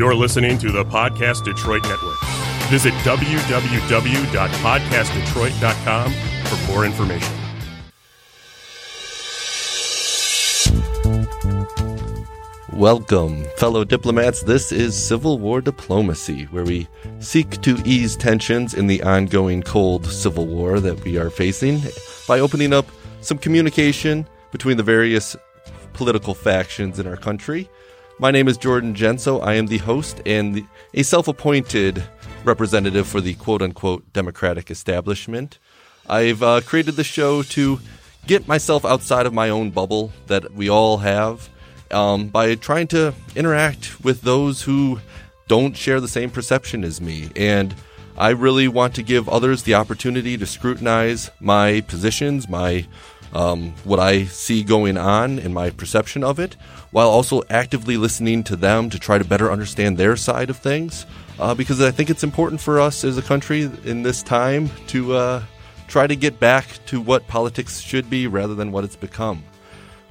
You're listening to the Podcast Detroit Network. Visit www.podcastdetroit.com for more information. Welcome, fellow diplomats. This is Civil War Diplomacy, where we seek to ease tensions in the ongoing cold civil war that we are facing by opening up some communication between the various political factions in our country. My name is Jordan Genso. I am the host and the, a self appointed representative for the quote unquote Democratic establishment. I've uh, created the show to get myself outside of my own bubble that we all have um, by trying to interact with those who don't share the same perception as me. And I really want to give others the opportunity to scrutinize my positions, my um, what I see going on and my perception of it, while also actively listening to them to try to better understand their side of things. Uh, because I think it's important for us as a country in this time to uh, try to get back to what politics should be rather than what it's become.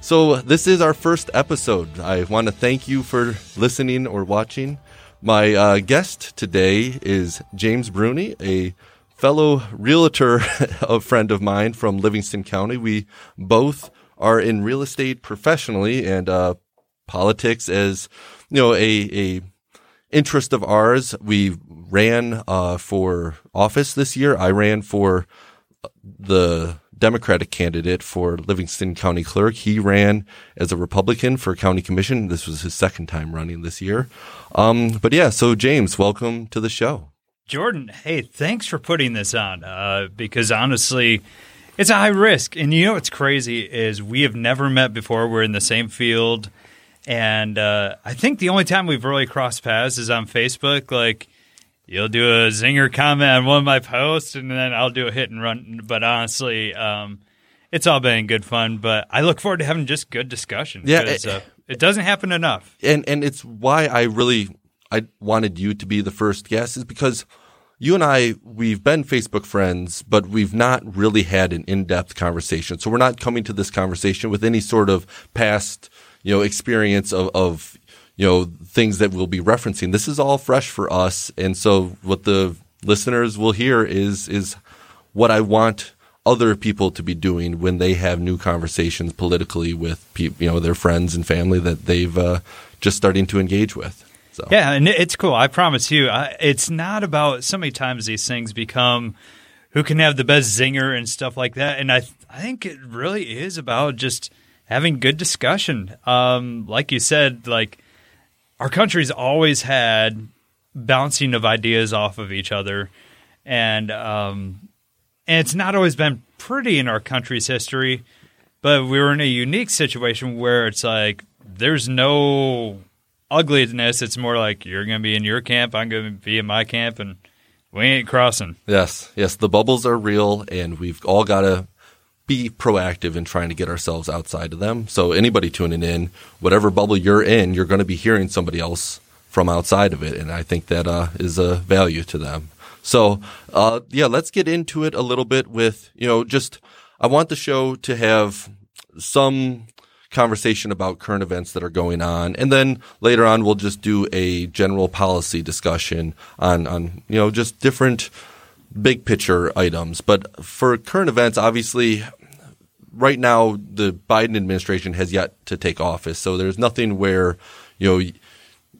So, this is our first episode. I want to thank you for listening or watching. My uh, guest today is James Bruney, a fellow realtor, a friend of mine from Livingston County. We both are in real estate professionally and uh, politics as you know a a interest of ours. We ran uh, for office this year. I ran for the Democratic candidate for Livingston County Clerk. He ran as a Republican for County Commission. This was his second time running this year. Um, but yeah, so James, welcome to the show. Jordan, hey, thanks for putting this on uh, because honestly, it's a high risk. And you know what's crazy is we have never met before. We're in the same field. And uh, I think the only time we've really crossed paths is on Facebook. Like, you'll do a zinger comment on one of my posts, and then I'll do a hit and run. But honestly, um, it's all been good fun. But I look forward to having just good discussion. Yeah, it, uh, it doesn't happen enough. And and it's why I really I wanted you to be the first guest is because you and I we've been Facebook friends, but we've not really had an in depth conversation. So we're not coming to this conversation with any sort of past you know experience of, of you know things that we'll be referencing. This is all fresh for us, and so what the listeners will hear is is what I want other people to be doing when they have new conversations politically with people, you know, their friends and family that they've uh, just starting to engage with. So. Yeah, and it's cool. I promise you, it's not about so many times these things become who can have the best zinger and stuff like that, and I I think it really is about just having good discussion. Um, like you said, like our country's always had bouncing of ideas off of each other, and um, and it's not always been pretty in our country's history. But we were in a unique situation where it's like there's no ugliness. It's more like you're going to be in your camp, I'm going to be in my camp, and we ain't crossing. Yes, yes, the bubbles are real, and we've all got to be proactive in trying to get ourselves outside of them. So anybody tuning in, whatever bubble you're in, you're going to be hearing somebody else from outside of it, and I think that uh, is a value to them. So uh, yeah, let's get into it a little bit with you know just I want the show to have some conversation about current events that are going on, and then later on we'll just do a general policy discussion on on you know just different big picture items. But for current events, obviously, right now the Biden administration has yet to take office, so there's nothing where you know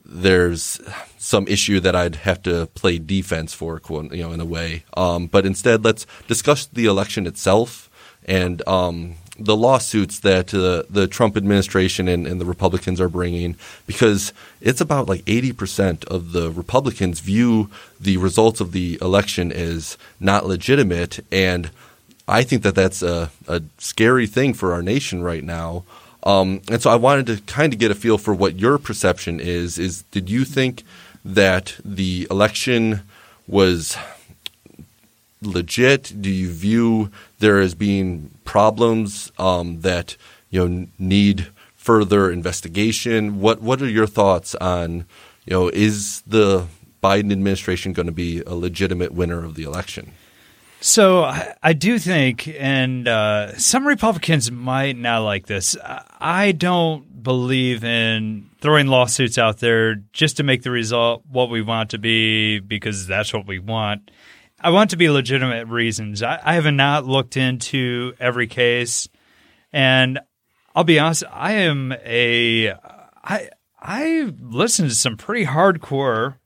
there's some issue that I'd have to play defense for, quote, you know, in a way. Um, but instead, let's discuss the election itself and um, the lawsuits that uh, the Trump administration and, and, the Republicans are bringing, because it's about like 80% of the Republicans view the results of the election as not legitimate. And I think that that's a, a scary thing for our nation right now. Um, and so I wanted to kind of get a feel for what your perception is. Is did you think that the election was legit? Do you view there as being problems um, that you know need further investigation? What What are your thoughts on you know is the Biden administration going to be a legitimate winner of the election? So I, do think, and uh, some Republicans might not like this. I don't believe in throwing lawsuits out there just to make the result what we want to be because that's what we want. I want to be legitimate reasons. I, I have not looked into every case, and I'll be honest. I am a I I listen to some pretty hardcore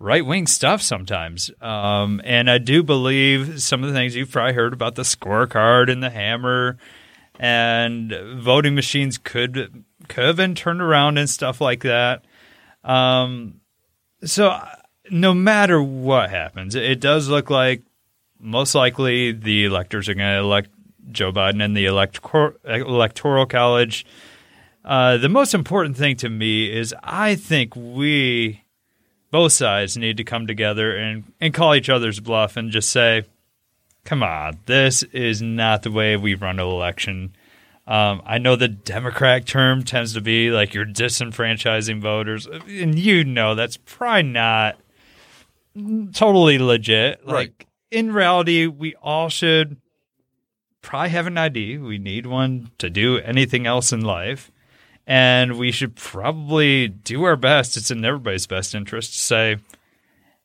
right wing stuff sometimes, um, and I do believe some of the things you've probably heard about the scorecard and the hammer and voting machines could could have been turned around and stuff like that. Um, so no matter what happens, it does look like most likely the electors are going to elect Joe Biden in the elector- electoral college. Uh, the most important thing to me is I think we, both sides, need to come together and, and call each other's bluff and just say, come on, this is not the way we run an election. Um, I know the Democrat term tends to be like you're disenfranchising voters, and you know that's probably not totally legit. Like Right. in reality, we all should probably have an ID. We need one to do anything else in life. And we should probably do our best. It's in everybody's best interest to say,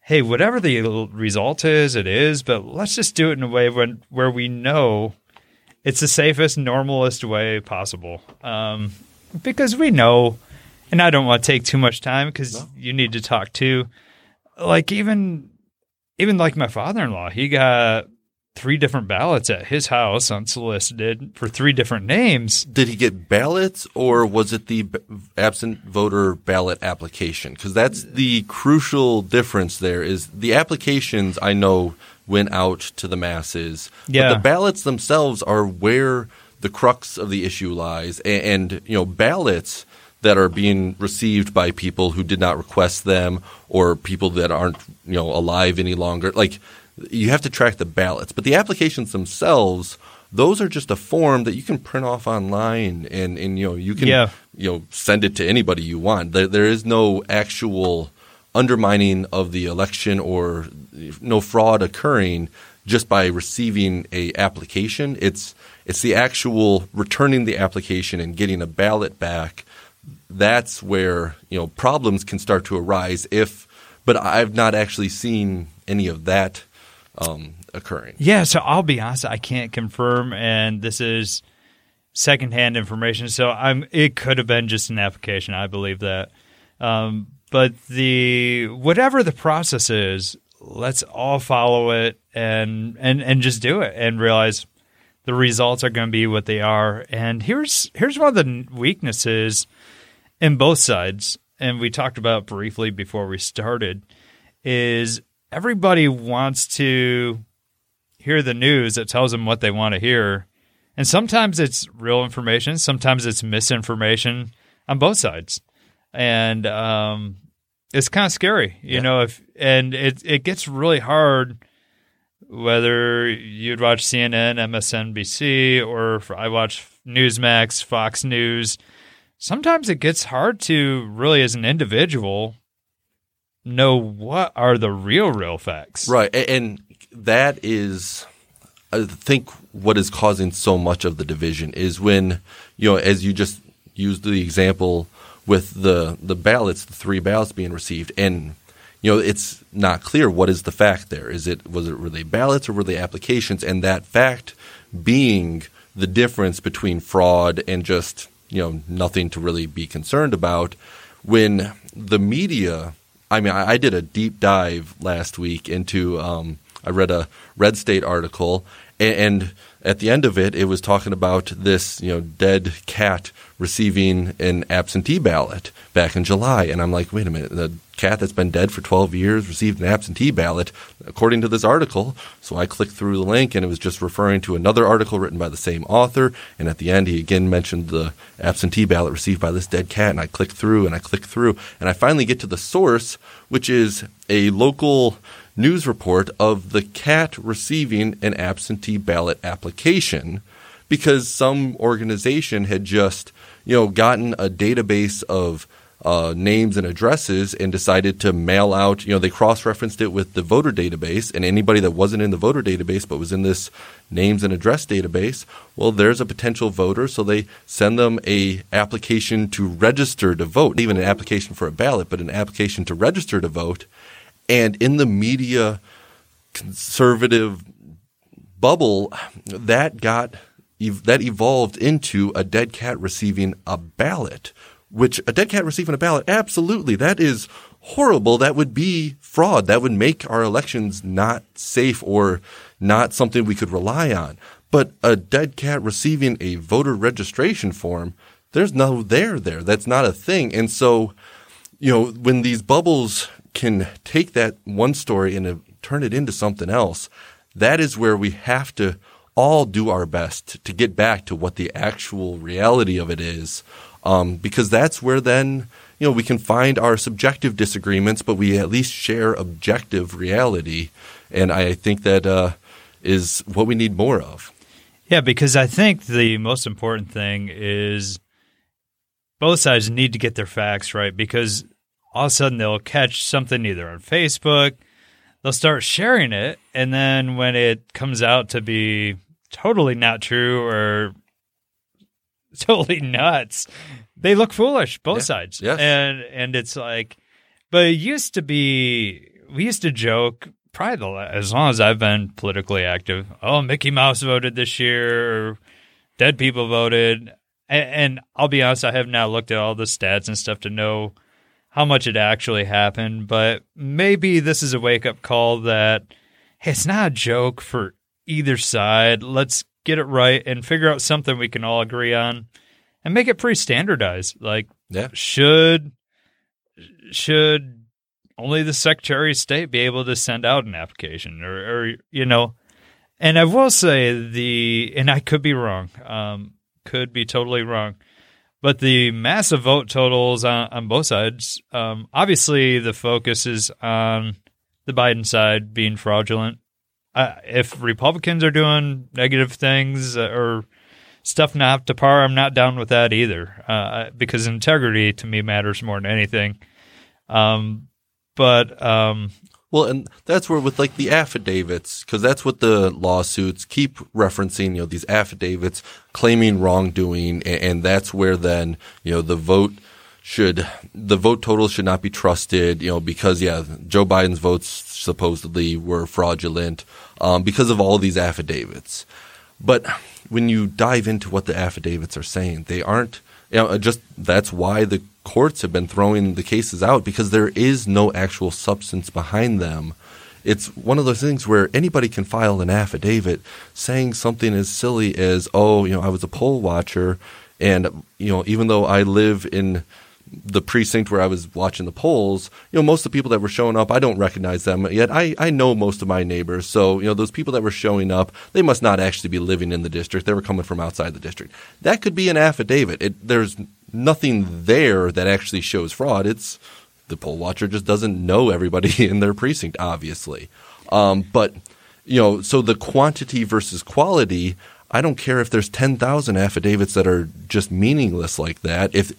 hey, whatever the result is, it is, but let's just do it in a way when, where we know it's the safest, normalest way possible. Um, because we know, and I don't want to take too much time because you need to talk too. Like even, even like my father-in-law, he got three different ballots at his house unsolicited for three different names. Did he get ballots or was it the absent voter ballot application? Because that's the crucial difference there is the applications I know went out to the masses. Yeah. But the ballots themselves are where the crux of the issue lies. A- And, you know, ballots that are being received by people who did not request them or people that aren't, you know, alive any longer. Like you have to track the ballots, but the applications themselves, those are just a form that you can print off online and, and you know, you can Yeah. you know, send it to anybody you want. There, there is no actual undermining of the election or no fraud occurring just by receiving a application. It's it's the actual returning the application and getting a ballot back. That's where you know problems can start to arise. If, but I've not actually seen any of that um, occurring. Yeah, so I'll be honest, I can't confirm, and this is secondhand information. So I'm. It could have been just an application. I believe that, um, but the whatever the process is, let's all follow it and and and just do it and realize the results are going to be what they are. And here's here's one of the weaknesses in both sides, and we talked about briefly before we started, is everybody wants to hear the news that tells them what they want to hear. And sometimes it's real information, sometimes it's misinformation on both sides. And um, it's kind of scary, you Yeah. know, if and it it gets really hard whether you'd watch CNN, MSNBC, or I watch Newsmax, Fox News. Sometimes it gets hard to really, as an individual, know what are the real, real facts. Right, and that is, I think, what is causing so much of the division is when you know, as you just used the example with the the ballots, the three ballots being received, and you know, it's not clear what is the fact there. Is it was it they ballots or were they applications? And that fact being the difference between fraud and just you know nothing to really be concerned about. When the media, I mean, I, did a deep dive last week into. Um, I read a Red State article, and at the end of it, it was talking about this, you know, dead cat receiving an absentee ballot back in July, and I'm like, wait a minute, the cat that's been dead for 12 years received an absentee ballot, according to this article. So I clicked through the link, and it was just referring to another article written by the same author, and at the end, he again mentioned the absentee ballot received by this dead cat, and I clicked through and I clicked through, and I finally get to the source, which is a local news report of the cat receiving an absentee ballot application because some organization had just you know gotten a database of uh, names and addresses and decided to mail out. You know, they cross-referenced it with the voter database, and anybody that wasn't in the voter database but was in this names and address database, well, there's a potential voter, so they send them a application to register to vote, even an application for a ballot, but an application to register to vote. And in the media conservative bubble, that got that evolved into a dead cat receiving a ballot which a dead cat receiving a ballot, absolutely, that is horrible. That would be fraud. That would make our elections not safe or not something we could rely on. But a dead cat receiving a voter registration form, there's no there there. That's not a thing. And so, you know, when these bubbles can take that one story and turn it into something else, that is where we have to all do our best to get back to what the actual reality of it is um, because that's where then you know we can find our subjective disagreements, but we at least share objective reality, and I think that uh, is what we need more of. Yeah, because I think the most important thing is both sides need to get their facts right because all of a sudden they'll catch something either on Facebook, they'll start sharing it, and then when it comes out to be totally not true or totally nuts. They look foolish, both yeah. sides. Yes. And and it's like but it used to be we used to joke probably the, as long as I've been politically active. Oh, Mickey Mouse voted this year or dead people voted. And, and I'll be honest, I have not looked at all the stats and stuff to know how much it actually happened, but maybe this is a wake up call that hey, it's not a joke for either side. Let's get it right, and figure out something we can all agree on, and make it pretty standardized. Like, yeah. should should only the Secretary of State be able to send out an application, or, or you know? And I will say the, and I could be wrong, um, could be totally wrong, but the massive vote totals on, on both sides, um, obviously the focus is on the Biden side being fraudulent if Republicans are doing negative things uh, or stuff not to par, I'm not down with that either. Uh, because integrity to me matters more than anything. Um, but um, well, and that's where with like the affidavits, because that's what the lawsuits keep referencing. You know, these affidavits claiming wrongdoing, and, and that's where then you know the vote should the vote totals should not be trusted, you know, because yeah, Joe Biden's votes supposedly were fraudulent um, because of all these affidavits. But when you dive into what the affidavits are saying, they aren't. You know, just that's why the courts have been throwing the cases out because there is no actual substance behind them. It's one of those things where anybody can file an affidavit saying something as silly as, "Oh, you know, I was a poll watcher, and you know, even though I live in the precinct where I was watching the polls, you know, most of the people that were showing up, I don't recognize them yet. I, I know most of my neighbors. So, you know, those people that were showing up, they must not actually be living in the district. They were coming from outside the district. That could be an affidavit. It, there's nothing there that actually shows fraud. It's the poll watcher just doesn't know everybody in their precinct, obviously. Um, but, you know, so the quantity versus quality, I don't care if there's 10,000 affidavits that are just meaningless like that. If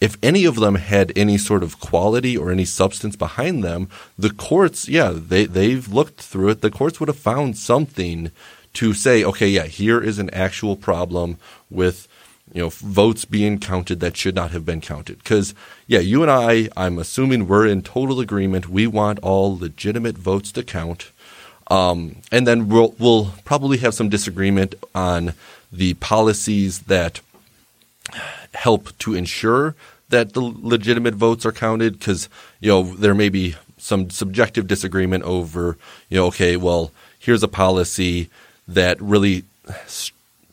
if any of them had any sort of quality or any substance behind them, the courts, yeah, they they've looked through it. The courts would have found something to say, okay, yeah, here is an actual problem with you know votes being counted that should not have been counted because yeah you and i i'm assuming we're in total agreement we want all legitimate votes to count um, and then we'll, we'll probably have some disagreement on the policies that help to ensure that the legitimate votes are counted because you know there may be some subjective disagreement over you know okay well here's a policy that really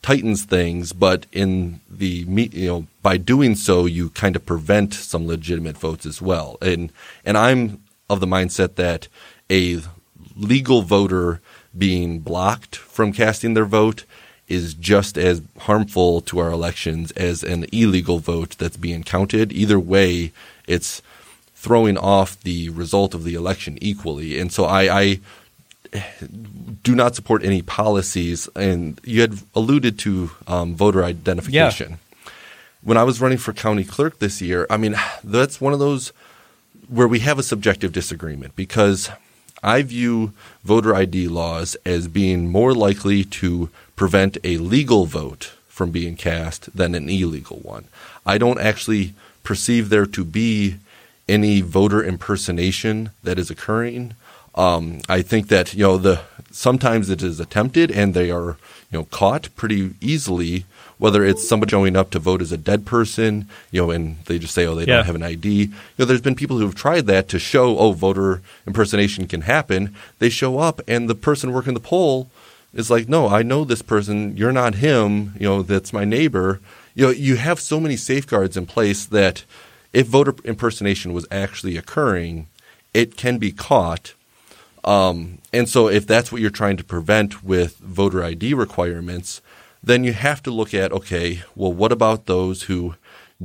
tightens things but in the you know by doing so you kind of prevent some legitimate votes as well. And and I'm of the mindset that a legal voter being blocked from casting their vote is just as harmful to our elections as an illegal vote that's being counted. Either way, it's throwing off the result of the election equally. And so I, I do not support any policies. And you had alluded to um, voter identification. Yeah. when I was running for county clerk this year, I mean, that's one of those where we have a subjective disagreement because I view voter ID laws as being more likely to prevent a legal vote from being cast than an illegal one. I don't actually perceive there to be any voter impersonation that is occurring. Um, I think that you know the sometimes it is attempted and they are you know caught pretty easily. Whether it's somebody showing up to vote as a dead person, you know, and they just say, "Oh, they Yeah. don't have an ID." You know, there's been people who have tried that to show, "Oh, voter impersonation can happen." They show up, and the person working the poll is like, "No, I know this person. You're not him. You know, that's my neighbor." You know, you have so many safeguards in place that if voter impersonation was actually occurring, it can be caught. Um, and so, if that's what you're trying to prevent with voter ID requirements, then you have to look at okay, well, what about those who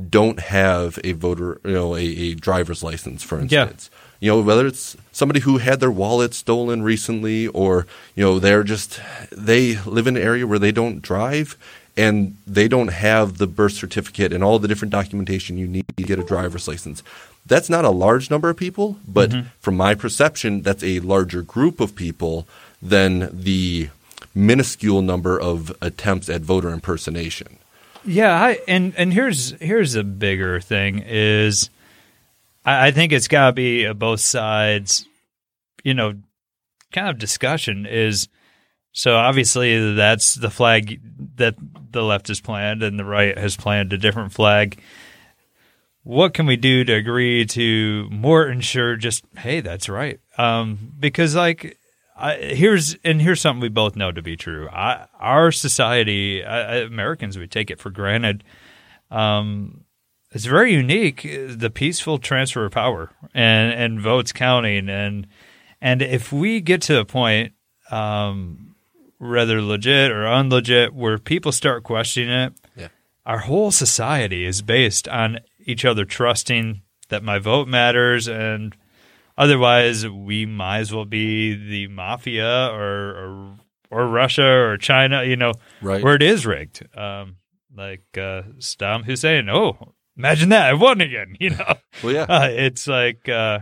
don't have a voter, you know, a, a driver's license, for Yeah. instance? You know, whether it's somebody who had their wallet stolen recently, or you know, they're just they live in an area where they don't drive and they don't have the birth certificate and all the different documentation you need to get a driver's license. That's not a large number of people, but mm-hmm. from my perception, that's a larger group of people than the minuscule number of attempts at voter impersonation. Yeah, I, and and here's here's a bigger thing is I, I think it's got to be a both sides, you know, kind of discussion is so obviously that's the flag that the left has planned and the right has planned a different flag. What can we do to agree to more ensure just hey that's right um, because like I, here's and here's something we both know to be true. I, our society, I, Americans, we take it for granted. Um, it's very unique, the peaceful transfer of power and and votes counting, and and if we get to a point, um, whether legit or unlegit, where people start questioning it, Yeah. our whole society is based on each other trusting that my vote matters and otherwise we might as well be the mafia or or, or Russia or China, you know, Right. where it is rigged. Um, like uh, Saddam Hussein. Oh, imagine that! I won again. You know, Well, yeah. uh, it's like uh,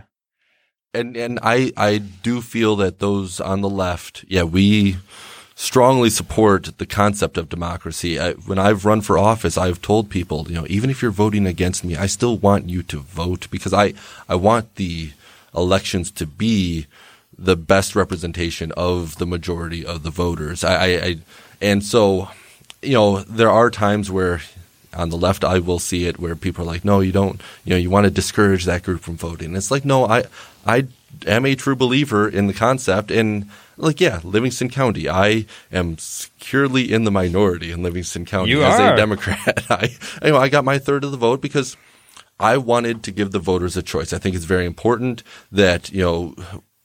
and and I I do feel that those on the left, yeah, we strongly support the concept of democracy. I, when I've run for office, I've told people, you know, even if you're voting against me, I still want you to vote because I I want the elections to be the best representation of the majority of the voters. I, I, I and so you know there are times where on the left I will see it where people are like, no, you don't, you know, you want to discourage that group from voting. And it's like, no, I I am a true believer in the concept and like yeah, Livingston County, I am securely in the minority in Livingston County You as are. a Democrat. I you know I got my third of the vote because I wanted to give the voters a choice. I think it's very important that you know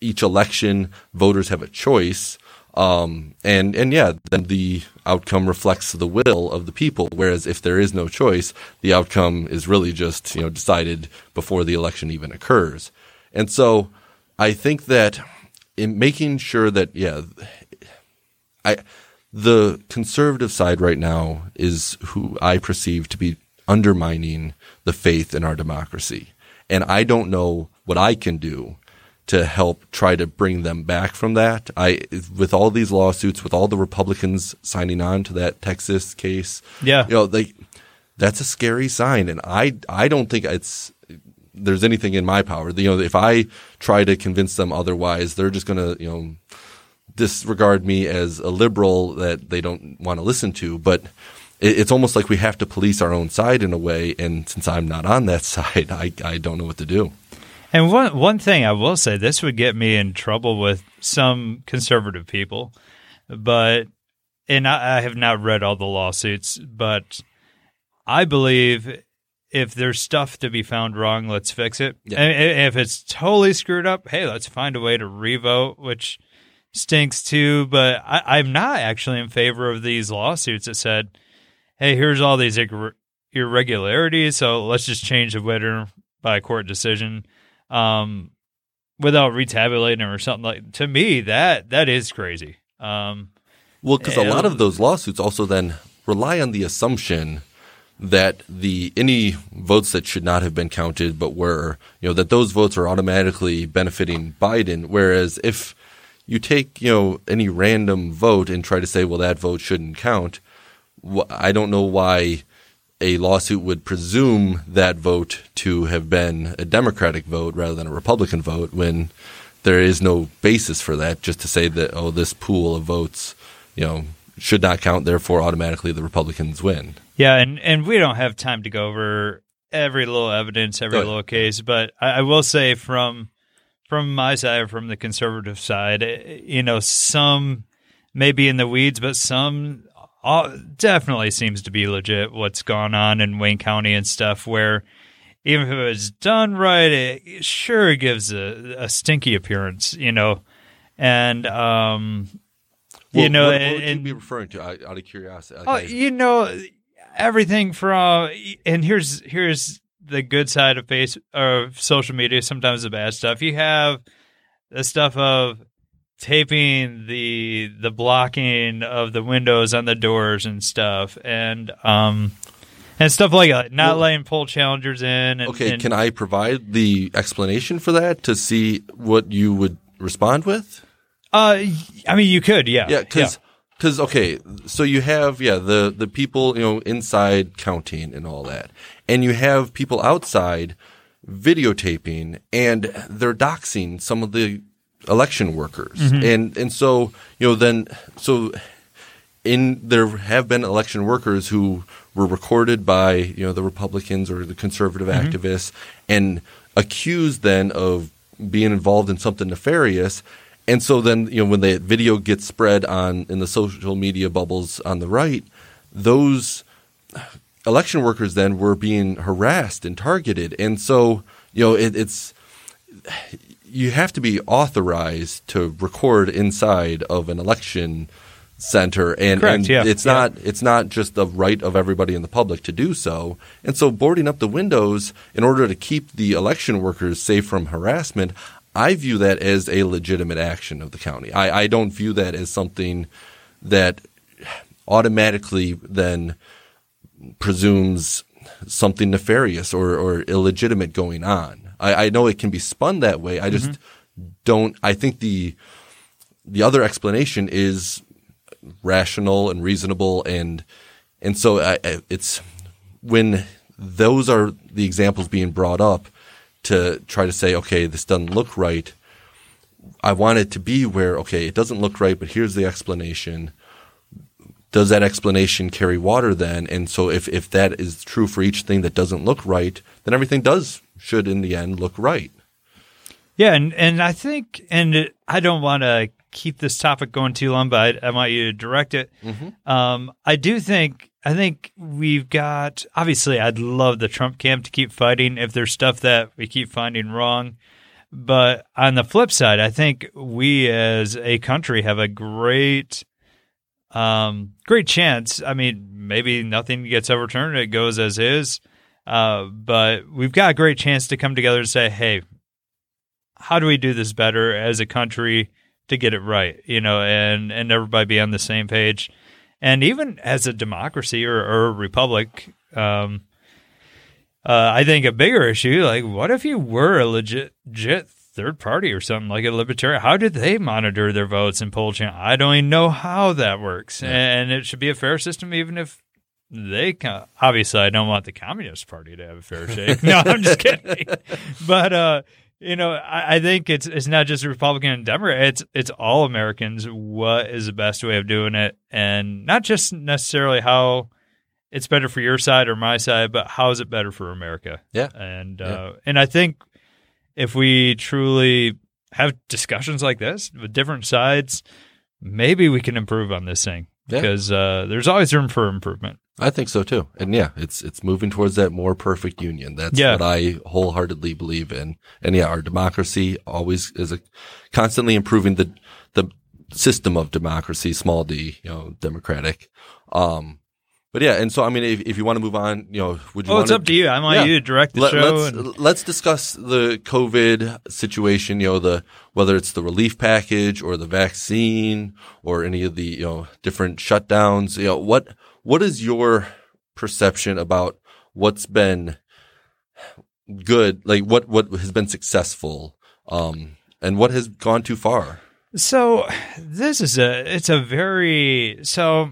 each election voters have a choice, um, and and yeah, then the outcome reflects the will of the people. Whereas if there is no choice, the outcome is really just you know decided before the election even occurs. And so I think that in making sure that yeah, I the conservative side right now is who I perceive to be undermining the faith in our democracy. And I don't know what I can do to help try to bring them back from that. I with all these lawsuits, with all the Republicans signing on to that Texas case, Yeah. you know, they that's a scary sign and I I don't think it's there's anything in my power. You know, if I try to convince them otherwise, they're just going to, you know, disregard me as a liberal that they don't want to listen to. But it's almost like we have to police our own side in a way. And since I'm not on that side, I, I don't know what to do. And one one thing I will say, this would get me in trouble with some conservative people, but and I, I have not read all the lawsuits, but I believe if there's stuff to be found wrong, let's fix it. Yeah. And if it's totally screwed up, hey, let's find a way to revote, which stinks too. But I, I'm not actually in favor of these lawsuits that said, hey, here's all these irre- irregularities, so let's just change the winner by court decision um, without retabulating or something like. To me, that that is crazy. Um, Well, because a lot of those lawsuits also then rely on the assumption that the any votes that should not have been counted but were, you know, that those votes are automatically benefiting Biden. Whereas if you take, you know, any random vote and try to say, well, that vote shouldn't count, I don't know why a lawsuit would presume that vote to have been a Democratic vote rather than a Republican vote when there is no basis for that. Just to say that oh, this pool of votes, you know, should not count, therefore automatically the Republicans win. Yeah, and and we don't have time to go over every little evidence, every little case, but I, I will say from from my side, from the conservative side, eh, you know, some may be in the weeds, but some all, definitely seems to be legit what's gone on in Wayne County and stuff where even if it was done right, it sure gives a, a stinky appearance, you know. And um well, you know, what, what and, would you be referring to out of curiosity? oh, you know, everything from and here's here's the good side of face of social media. Sometimes the bad stuff. You have the stuff of taping the the blocking of the windows on the doors and stuff, and um and stuff like that. Not Well- letting poll challengers in. And, Okay, and- can I provide the explanation for that to see what you would respond with? Uh, I mean, you could, yeah, Yeah, because okay, so you have yeah the the people you know inside counting and all that, and you have people outside videotaping and they're doxing some of the election workers, mm-hmm. and and so you know then so in there have been election workers who were recorded by you know the Republicans or the conservative mm-hmm. activists and accused then of being involved in something nefarious. And so then you know when the video gets spread on in the social media bubbles on the right, those election workers then were being harassed and targeted. And so you know it, it's you have to be authorized to record inside of an election center and, Correct, and yeah, it's yeah. not it's not just the right of everybody in the public to do so and so boarding up the windows in order to keep the election workers safe from harassment i view that as a legitimate action of the county i, I don't view that as something that automatically then presumes something nefarious or, or illegitimate going on. I, I know it can be spun that way. I just don't. I think the the other explanation is rational and reasonable, and and so I, it's when those are the examples being brought up to try to say, okay, this doesn't look right. I want it to be where okay, it doesn't look right, but here's the explanation does that explanation carry water then? And so if, if that is true for each thing that doesn't look right, then everything does should in the end look right. Yeah, and and I think, and it, I don't want to keep this topic going too long, but I, I want you to direct it. Um, I do think, I think we've got. Obviously, I'd love the Trump camp to keep fighting if there's stuff that we keep finding wrong. But on the flip side, I think we as a country have a great, um, great chance. I mean, maybe nothing gets overturned; it goes as is. Uh, but we've got a great chance to come together and say, "Hey, how do we do this better as a country to get it right you know and and everybody be on the same page and even as a democracy or, or a republic um uh, I think a bigger issue, like what if you were a legit, legit third party or something like a libertarian? How did they monitor their votes and poll channel? I don't even know how that works, and it should be a fair system, even if they can. Obviously, I don't want the Communist Party to have a fair shake. no, I'm just kidding. But uh, you know, I, I think it's it's not just Republican and Democrat. It's it's all Americans. What is the best way of doing it, and not just necessarily how it's better for your side or my side, but how is it better for America? Yeah. And uh, and I think if we truly have discussions like this with different sides, maybe we can improve on this thing Yeah. because uh, there's always room for improvement. I think so too. And yeah, it's it's moving towards that more perfect union. That's Yeah. what I wholeheartedly believe in. And yeah, our democracy always is a constantly improving the the system of democracy, small d, you know, democratic. Um but yeah, and so I mean if, if you want to move on, you know, would you Oh, it's up to you. I want Yeah. you to direct the Let, show. us and- let's discuss the COVID situation. You know, the whether it's the relief package or the vaccine or any of the you know different shutdowns. You know, what what is your perception about what's been good, like what what has been successful, um, and what has gone too far. So this is a it's a very so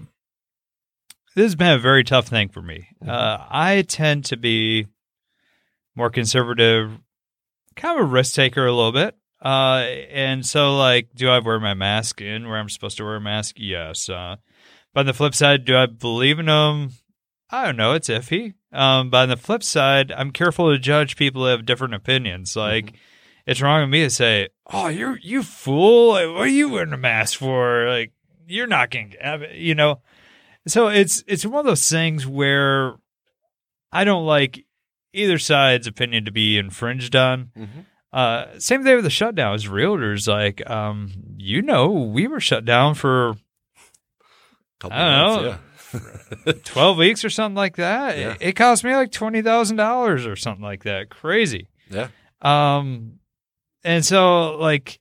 this has been a very tough thing for me. Uh, I tend to be more conservative, kind of a risk taker a little bit. Uh, and so like, do I wear my mask in where I'm supposed to wear a mask? Yes. Uh, but on the flip side, do I believe in them? I don't know. It's iffy. Um, but on the flip side, I'm careful to judge people who have different opinions. Like, it's wrong of me to say, "Oh, you're you fool! Like, what are you wearing a mask for? Like, you're not going to you know. So it's it's one of those things where I don't like either side's opinion to be infringed on. Uh, same thing with the shutdown. As realtors, like, um, you know, we were shut down for Couple I don't months, yeah. 12 weeks or something like that. Yeah. It, it cost me like $20,000 or something like that. Crazy. Yeah. Um, and so like,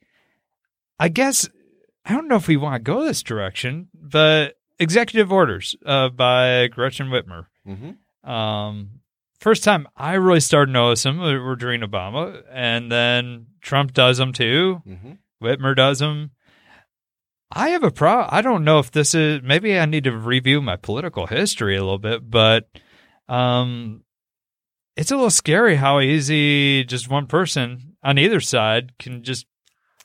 I guess I don't know if we want to go this direction, but executive orders uh, by Gretchen Whitmer. hmm Um, first time I really started noticing them were during Obama, and then Trump does them too. hmm Whitmer does them. I have a pro. I don't know if this is. Maybe I need to review my political history a little bit, but um, it's a little scary how easy just one person on either side can just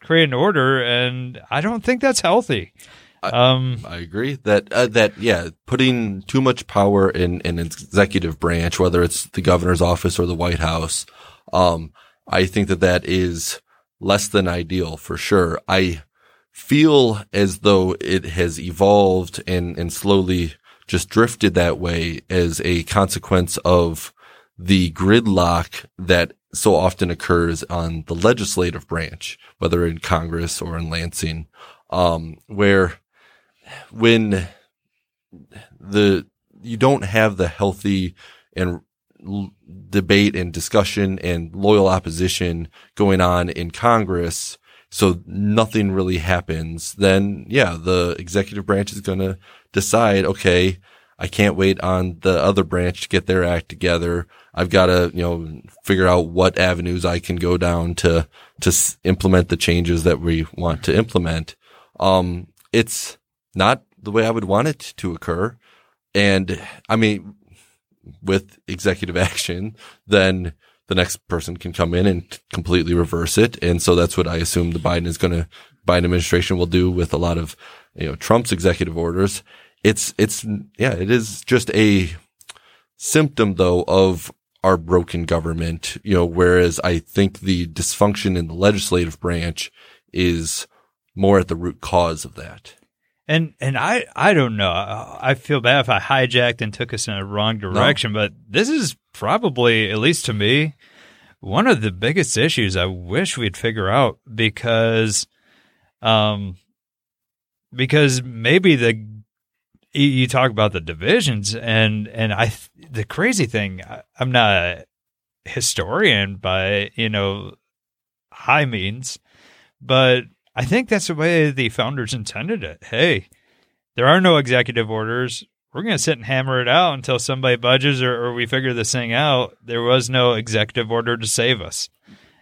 create an order, and I don't think that's healthy. I- um, I agree that uh, that yeah, putting too much power in an executive branch, whether it's the governor's office or the White House, um, I think that that is less than ideal for sure. I feel as though it has evolved and and slowly just drifted that way as a consequence of the gridlock that so often occurs on the legislative branch, whether in Congress or in Lansing, um, where when the you don't have the healthy and l- debate and discussion and loyal opposition going on in Congress, so nothing really happens, then yeah, the executive branch is going to decide, okay, I can't wait on the other branch to get their act together. I've got to, you know, figure out what avenues I can go down to, to implement the changes that we want to implement. Um, it's not the way I would want it to occur. And I mean, with executive action, then the next person can come in and completely reverse it. And so that's what I assume the Biden is going to, Biden administration will do with a lot of, you know, Trump's executive orders. It's, it's, yeah, it is just a symptom though of our broken government, you know, whereas I think the dysfunction in the legislative branch is more at the root cause of that. And and I I don't know. I feel bad if I hijacked and took us in a wrong direction, but this is probably, at least to me, one of the biggest issues I wish we'd figure out because, um, because maybe the you- you talk about the divisions and and I the crazy thing I, I'm not a historian by you know high means, but I think that's the way the founders intended it. Hey, there are no executive orders. We're going to sit and hammer it out until somebody budges or, or we figure this thing out. There was no executive order to save us.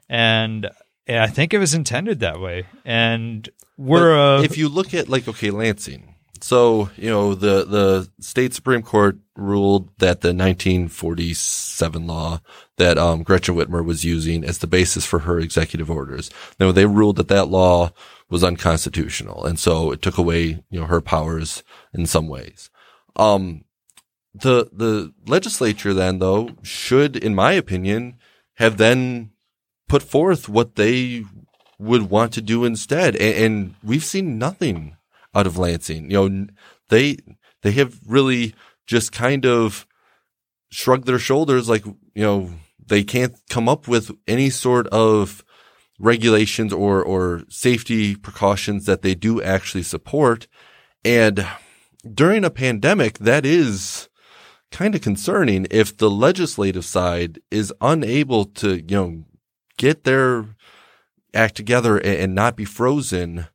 And, I think it was intended that way. And we're, uh, if you look at like okay Lansing, so you know the the state supreme court ruled that the 1947 law that um, Gretchen Whitmer was using as the basis for her executive orders. Now they ruled that that law was unconstitutional, and so it took away you know her powers in some ways. Um, the the legislature then though should, in my opinion, have then put forth what they would want to do instead. And, and we've seen nothing out of Lansing. You know, they, they have really just kind of shrugged their shoulders like, you know, they can't come up with any sort of regulations or, or safety precautions that they do actually support. And during a pandemic, that is kind of concerning if the legislative side is unable to, you know, get their act together and, and not be frozen,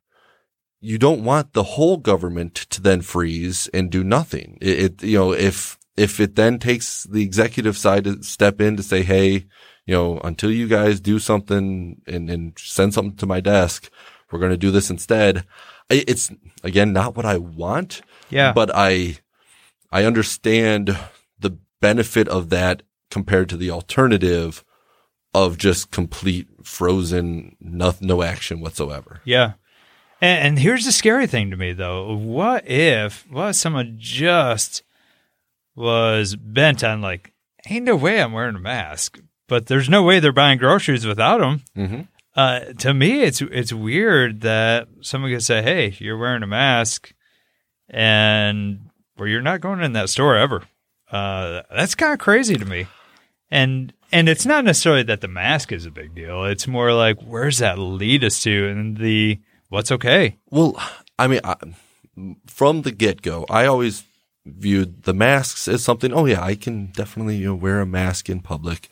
you don't want the whole government to then freeze and do nothing. It, it you know, if if it then takes the executive side to step in to say, Hey, you know, until you guys do something and, and send something to my desk, we're going to do this instead. It's again, not what I want. Yeah. But I, I understand the benefit of that compared to the alternative of just complete frozen, no, no action whatsoever. Yeah. And, and here's the scary thing to me though. What if, what if someone just was bent on like, ain't no way I'm wearing a mask, but there's no way they're buying groceries without them. Mm-hmm. Uh, to me, it's it's weird that someone could say, "Hey, you're wearing a mask," and where you're not going in that store ever. Uh, that's kind of crazy to me. And and it's not necessarily that the mask is a big deal. It's more like where's that lead us to, and the what's okay. Well, I mean, I, from the get go, I always viewed the masks as something. Oh yeah, I can definitely you know, wear a mask in public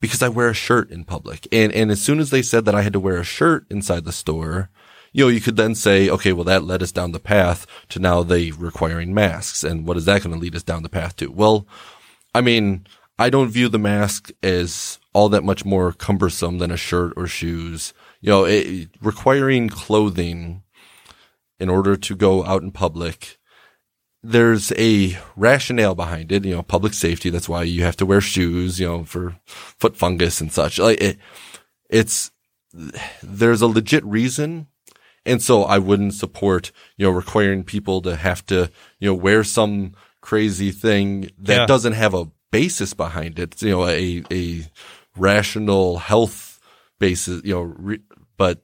because I wear a shirt in public. And, and as soon as they said that I had to wear a shirt inside the store, you know, you could then say, okay, well, that led us down the path to now they requiring masks. And what is that going to lead us down the path to? Well, I mean, I don't view the mask as all that much more cumbersome than a shirt or shoes. You know, it, requiring clothing in order to go out in public there's a rationale behind it, you know, public safety. That's why you have to wear shoes, you know, for foot fungus and such. Like it, it's, there's a legit reason. And so I wouldn't support, you know, requiring people to have to, you know, wear some crazy thing that Yeah. doesn't have a basis behind it. You know, a, a rational health basis, you know, re, but,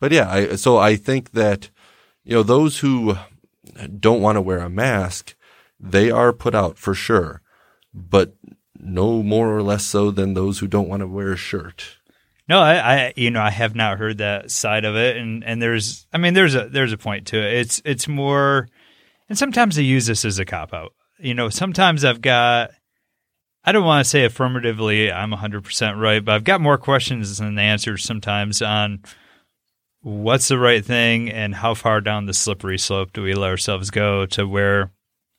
but yeah, I, so I think that, you know, those who don't want to wear a mask, they are put out for sure, but no more or less so than those who don't want to wear a shirt. No, I, I, you know, I have not heard that side of it, and and there's, I mean, there's a there's a point to it. It's it's more, and sometimes they use this as a cop out. You know, sometimes I've got, I don't want to say affirmatively I'm 100 percent right, but I've got more questions than answers sometimes on what's the right thing and how far down the slippery slope do we let ourselves go to where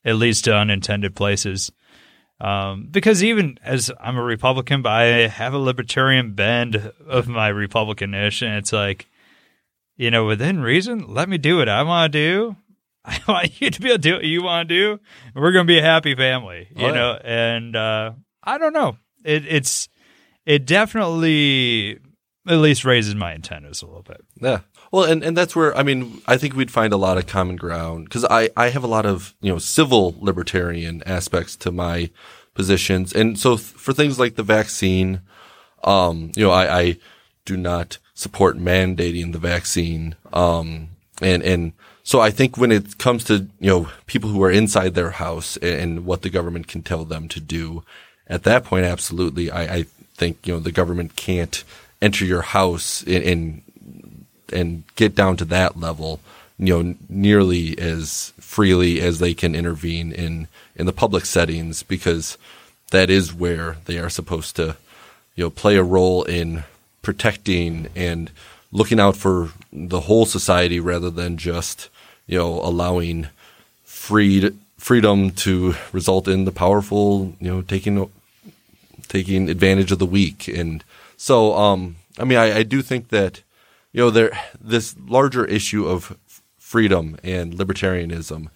it leads to unintended places. Um, because even as I'm a Republican, but I have a libertarian bend of my Republican-ish, and it's like, you know, within reason, let me do what I want to do. I want you to be able to do what you want to do. And we're going to be a happy family, you Oh, yeah. know. And uh, I don't know. It, it's it definitely at least raises my antennas a little bit. Yeah. Well, and, and that's where, I mean, I think we'd find a lot of common ground because I, I have a lot of, you know, civil libertarian aspects to my positions. And so th- for things like the vaccine, um, you know, I, I do not support mandating the vaccine. Um, and, and so I think when it comes to, you know, people who are inside their house and, what the government can tell them to do, at that point, absolutely, I, I think, you know, the government can't enter your house and, and and get down to that level, you know, nearly as freely as they can intervene in in the public settings because that is where they are supposed to, you know, play a role in protecting and looking out for the whole society rather than just, you know, allowing freed freedom to result in the powerful, you know, taking taking advantage of the weak. And so, um, I mean, I, I do think that, you know, there, this larger issue of freedom and libertarianism,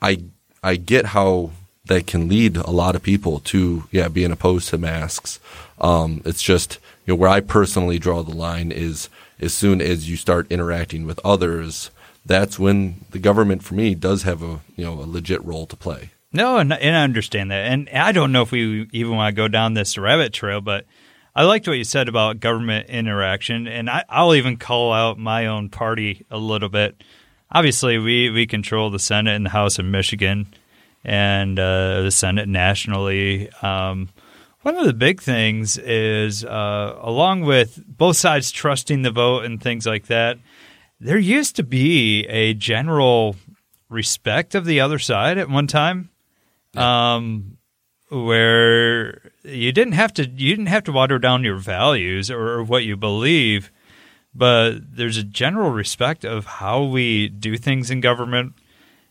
I, I get how that can lead a lot of people to, yeah, being opposed to masks. Um, it's just, you know, where I personally draw the line is as soon as you start interacting with others, that's when the government, for me, does have a, you know, a legit role to play. No, and, and I understand that. And I don't know if we even want to go down this rabbit trail, but I liked what you said about government interaction. And I, I'll even call out my own party a little bit. Obviously, we, we control the Senate and the House in Michigan and uh, the Senate nationally. Um, one of the big things is, uh, along with both sides trusting the vote and things like that, there used to be a general respect of the other side at one time um, where you didn't have to you didn't have to water down your values or what you believe, but there's a general respect of how we do things in government,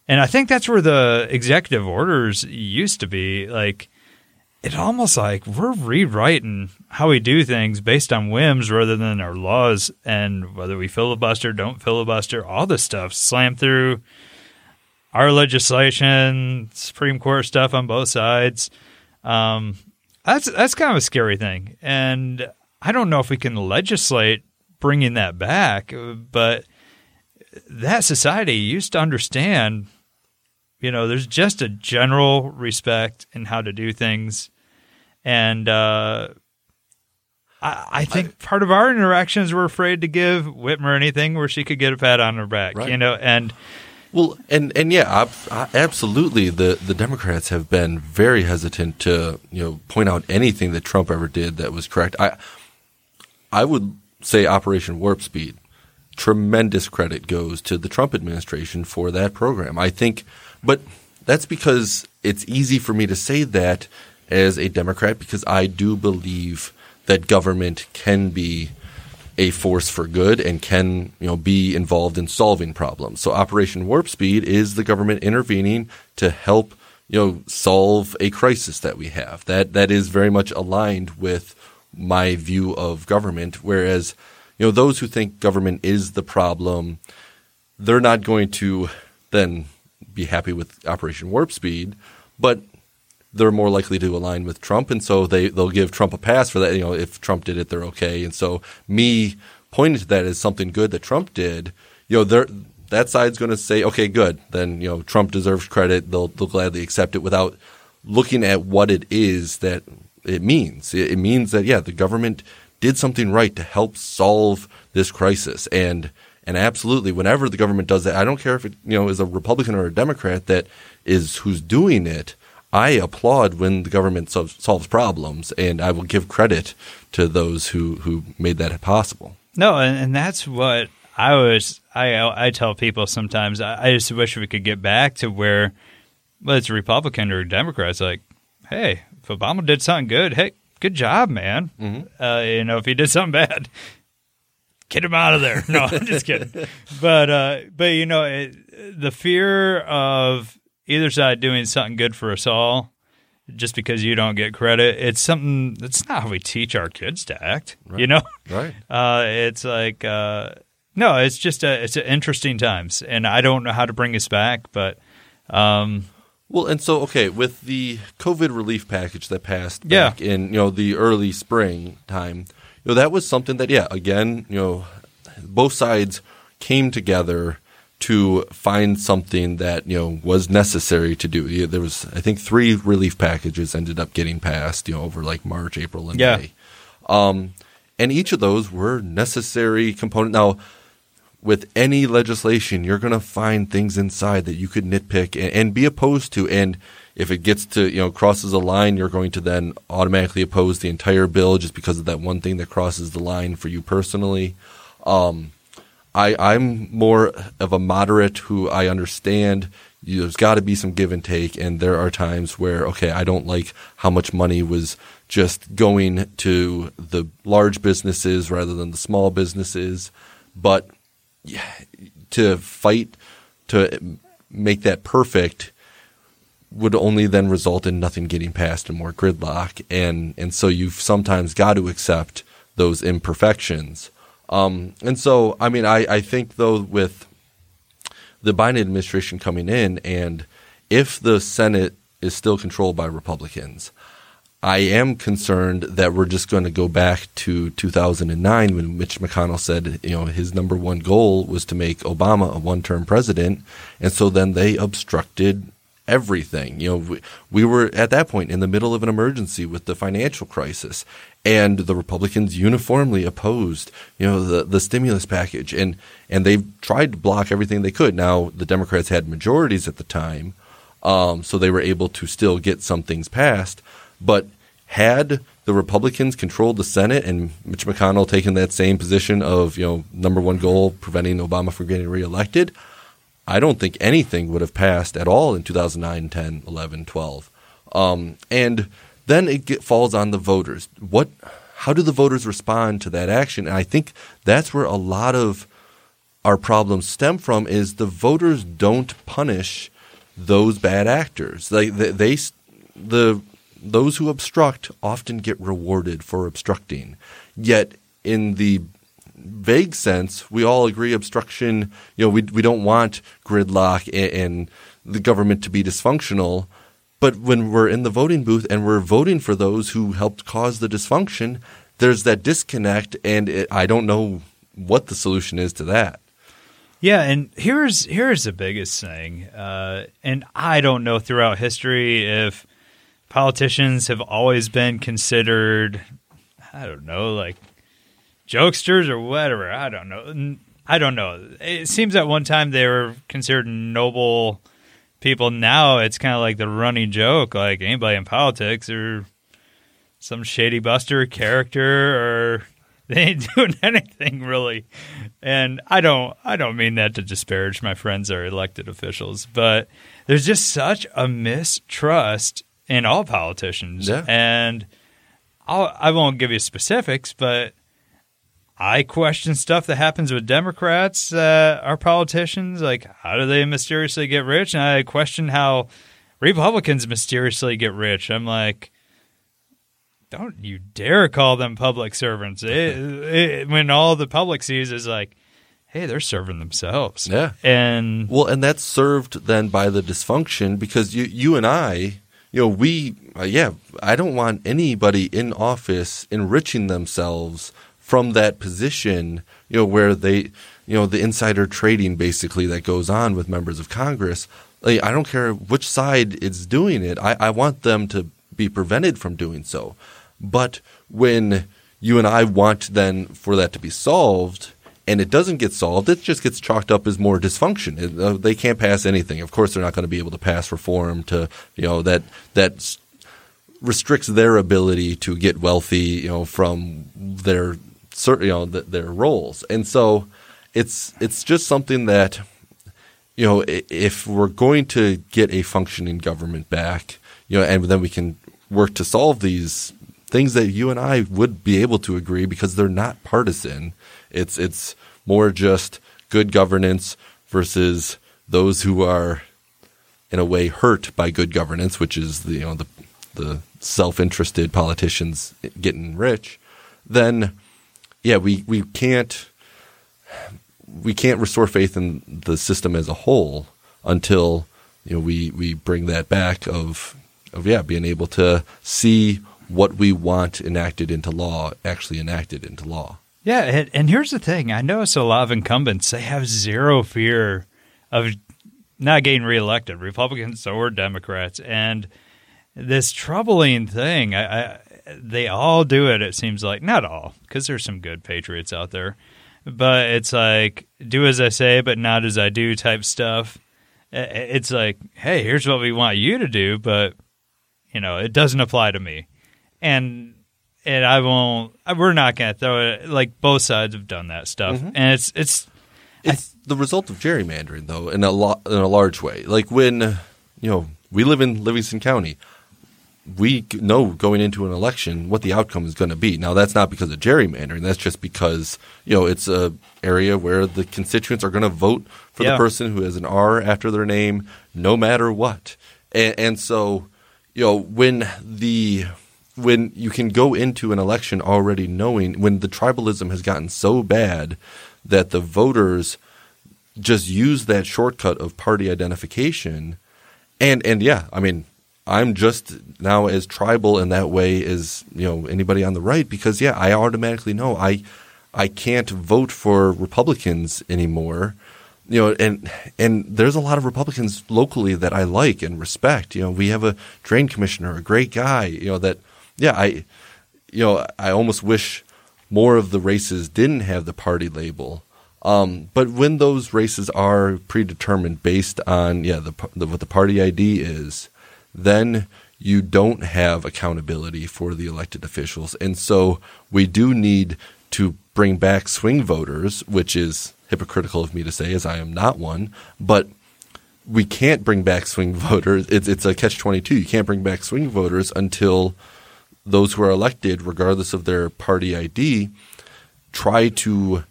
And I think that's where the executive orders used to be. Like, it almost like we're rewriting how we do things based on whims rather than our laws and whether we filibuster, don't filibuster, all this stuff slam through our legislation, Supreme Court stuff on both sides. Um, that's that's kind of a scary thing, and I don't know if we can legislate bringing that back, but that society used to understand. You know, there's just a general respect in how to do things, and uh, I, I, think I, part of our interactions were afraid to give Whitmer anything where she could get a pat on her back. Right. You know, and well, and and yeah, absolutely. The the Democrats have been very hesitant to you know point out anything that Trump ever did that was correct. I I would say Operation Warp Speed. Tremendous credit goes to the Trump administration for that program. I think, but that's because it's easy for me to say that as a Democrat because I do believe that government can be a force for good and can you know be involved in solving problems. So Operation Warp Speed is the government intervening to help you know solve a crisis that we have. That that is very much aligned with my view of government. Whereas you know those who think government is the problem, they're not going to then be happy with Operation Warp Speed, but they're more likely to align with Trump, and so they they'll give Trump a pass for that. You know, if Trump did it, they're okay. And so me pointing to that as something good that Trump did, you know, they're that side's going to say, okay, good. Then you know, Trump deserves credit. They'll they'll gladly accept it without looking at what it is that it means. It, it means that yeah, the government did something right to help solve this crisis, and and absolutely, whenever the government does that, I don't care if it you know is a Republican or a Democrat that is who's doing it I applaud when the government sol- solves problems, and I will give credit to those who, who made that possible. No, and, and that's what I was. I I tell people sometimes. I, I just wish we could get back to where, whether it's a Republican or a Democrat, it's like, hey, if Obama did something good, hey, good job, man. Mm-hmm. Uh, you know, if he did something bad, get him out of there. No, I'm just kidding. But uh, but you know, it, the fear of either side doing something good for us all just because you don't get credit. It's something that's not how we teach our kids to act. Right. You know, right? Uh, it's like uh, no, it's just a, it's interesting times, and I don't know how to bring us back, but. Um, well, and so okay, with the COVID relief package that passed back yeah. in you know the early spring time, you know that was something that yeah, again, you know, both sides came together to find something that you know was necessary to do. There was, I think, three relief packages ended up getting passed, you know, over like March, April, and yeah. May. Um, and each of those were necessary component. Now, with any legislation, you're going to find things inside that you could nitpick and, and, be opposed to. And if it gets to you know crosses a line, you're going to then automatically oppose the entire bill just because of that one thing that crosses the line for you personally. Um, I, I'm more of a moderate who I understand you, there's got to be some give and take, and there are times where okay, I don't like how much money was just going to the large businesses rather than the small businesses, but yeah, to fight to make that perfect would only then result in nothing getting passed and more gridlock, and and so you've sometimes got to accept those imperfections. Um, and so, I mean, I, I think though with the Biden administration coming in, and if the Senate is still controlled by Republicans, I am concerned that we're just going to go back to 2009 when Mitch McConnell said, you know, his number one goal was to make Obama a one-term president, and so then they obstructed everything. You know, we, we, were at that point in the middle of an emergency with the financial crisis, and the Republicans uniformly opposed, you know, the the stimulus package, and and they tried to block everything they could. Now the Democrats had majorities at the time, um, so they were able to still get some things passed. But had the Republicans controlled the Senate and Mitch McConnell taken that same position of you know number one goal preventing Obama from getting reelected, I don't think anything would have passed at all in 2009, 10, 11, 12. Um, and then it get, falls on the voters. What? How do the voters respond to that action? And I think that's where a lot of our problems stem from is the voters don't punish those bad actors. Like they, they the those who obstruct often get rewarded for obstructing. Yet in the vague sense, we all agree obstruction, you know, we we don't want gridlock and, and the government to be dysfunctional. But when we're in the voting booth and we're voting for those who helped cause the dysfunction, there's that disconnect, and it, I don't know what the solution is to that. Yeah, and here's here's the biggest thing, uh, and I don't know throughout history if politicians have always been considered, I don't know, like jokesters or whatever. I don't know. I don't know. It seems at one time they were considered noble people. Now it's kind of like the running joke, like anybody in politics or some shady buster character or they ain't doing anything really. And I don't I don't mean that to disparage my friends or elected officials, but there's just such a mistrust in all politicians. Yeah. And I'll, I won't give you specifics, but I question stuff that happens with Democrats, uh, our politicians. Like, how do they mysteriously get rich? And I question how Republicans mysteriously get rich. I'm like, don't you dare call them public servants. It, it, when all the public sees is like, hey, they're serving themselves. Yeah. And Well, and that's served then by the dysfunction because you you and I, you know, we uh, yeah, I don't want anybody in office enriching themselves from that position, you know, where they, you know, the insider trading basically that goes on with members of Congress. Like, I don't care which side is doing it. I, I want them to be prevented from doing so. But when you and I want then for that to be solved, and it doesn't get solved, it just gets chalked up as more dysfunction. Uh, they can't pass anything. Of course, they're not going to be able to pass reform to you know that that restricts their ability to get wealthy, you know, from their cer- you know th- their roles. And so it's it's just something that you know if we're going to get a functioning government back, you know, and then we can work to solve these things that you and I would be able to agree because they're not partisan. It's it's more just good governance versus those who are in a way hurt by good governance, which is the you know the the self-interested politicians getting rich, then yeah, we we can't we can't restore faith in the system as a whole until you know we we bring that back of of yeah being able to see what we want enacted into law actually enacted into law. Yeah, and, and here's the thing: I notice a lot of incumbents they have zero fear of not getting reelected, Republicans or Democrats, and this troubling thing. I, I, they all do it. It seems like not all, because there's some good patriots out there, but it's like do as I say, but not as I do type stuff. It's like, hey, here's what we want you to do, but you know, it doesn't apply to me, and and I won't. We're not to throw it. Like both sides have done that stuff, mm-hmm. and it's it's It's the result of gerrymandering, though, in a lot in a large way. Like when you know we live in Livingston County, we know going into an election what the outcome is going to be. Now, that's not because of gerrymandering. That's just because you know it's a area where the constituents are going to vote for Yeah. the person who has an R after their name, no matter what. And, and so, you know, when the when you can go into an election already knowing when the tribalism has gotten so bad that the voters just use that shortcut of party identification and and yeah i mean i'm just now as tribal in that way as you know anybody on the right because yeah i automatically know i i can't vote for republicans anymore. You know and and there's a lot of republicans locally that i like and respect. You know we have a drain commissioner a great guy you know that yeah i you know i almost wish more of the races didn't have the party label. Um, but when those races are predetermined based on yeah the, the what the party ID is, then you don't have accountability for the elected officials, and so we do need to bring back swing voters, which is hypocritical of me to say, as I am not one, but we can't bring back swing voters. It's it's a catch twenty two. You can't bring back swing voters until those who are elected, regardless of their party ID, try to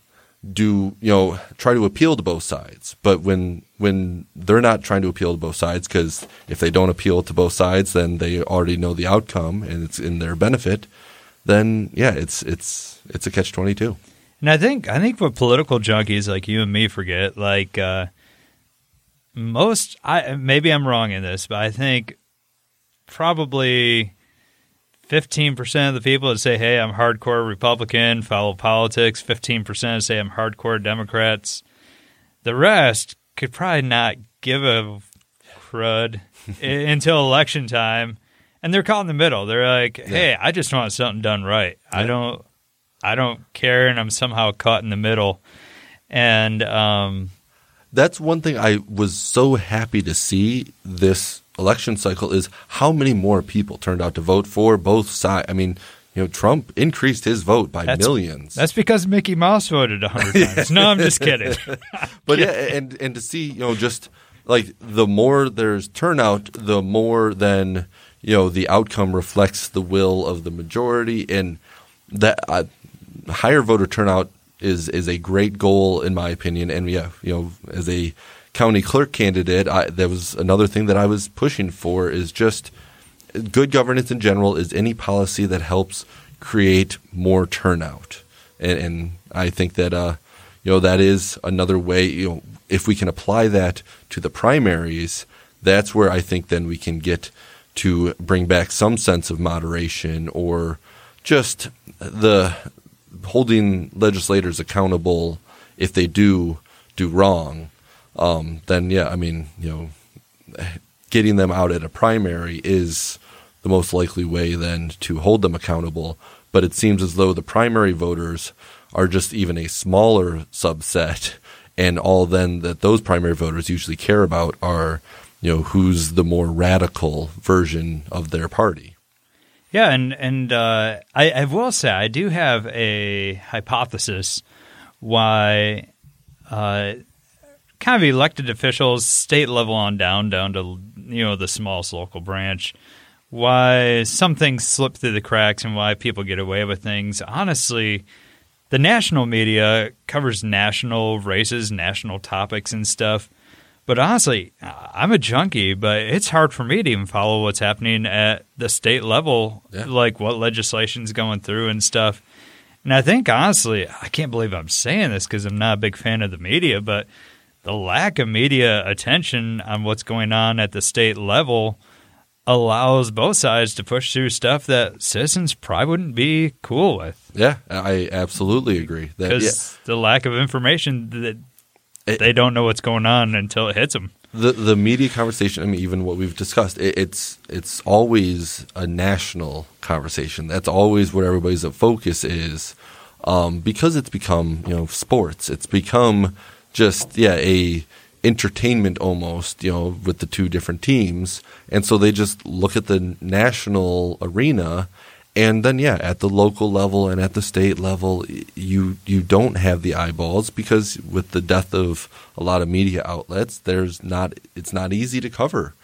do you know try to appeal to both sides but when when they're not trying to appeal to both sides because if they don't appeal to both sides then they already know the outcome and it's in their benefit then yeah it's it's it's a catch 22 and i think i think what political junkies like you and me forget like uh most i maybe i'm wrong in this but i think probably 15% of the people that say, hey, I'm hardcore Republican, follow politics. 15% say I'm hardcore Democrats. The rest could probably not give a crud until election time. And they're caught in the middle. They're like, hey, yeah. I just want something done right. Yeah. I don't I don't care and I'm somehow caught in the middle. And um, that's one thing I was so happy to see this election cycle is how many more people turned out to vote for both sides. I mean, you know, Trump increased his vote by that's, millions. That's because Mickey Mouse voted a hundred times. no, I'm just kidding. but yeah, and and to see, you know, just like the more there's turnout, the more then you know the outcome reflects the will of the majority, and that uh, higher voter turnout is is a great goal in my opinion. And yeah, you know, as a county clerk candidate, I, that was another thing that I was pushing for is just good governance in general is any policy that helps create more turnout. And, and I think that, uh, you know, that is another way, you know, if we can apply that to the primaries, that's where I think then we can get to bring back some sense of moderation or just the holding legislators accountable if they do do wrong um, then yeah, I mean, you know, getting them out at a primary is the most likely way then to hold them accountable. But it seems as though the primary voters are just even a smaller subset, and all then that those primary voters usually care about are, you know, who's the more radical version of their party. Yeah, and and uh, I, I will say I do have a hypothesis why uh, kind of elected officials, state level on down, down to you know the smallest local branch, why some things slip through the cracks and why people get away with things. Honestly, the national media covers national races, national topics, and stuff. But honestly, I'm a junkie, but it's hard for me to even follow what's happening at the state level, yeah. like what legislation's going through and stuff. And I think, honestly, I can't believe I'm saying this because I'm not a big fan of the media, but the lack of media attention on what's going on at the state level allows both sides to push through stuff that citizens probably wouldn't be cool with. Yeah, I absolutely agree. Because yeah. the lack of information that it, they don't know what's going on until it hits them. The the media conversation, I mean, even what we've discussed, it, it's it's always a national conversation. That's always what everybody's focus is, um, because it's become you know sports. It's become just yeah a entertainment almost you know with the two different teams. And so they just look at the national arena and then yeah at the local level and at the state level you you don't have the eyeballs because with the death of a lot of media outlets there's not it's not easy to cover.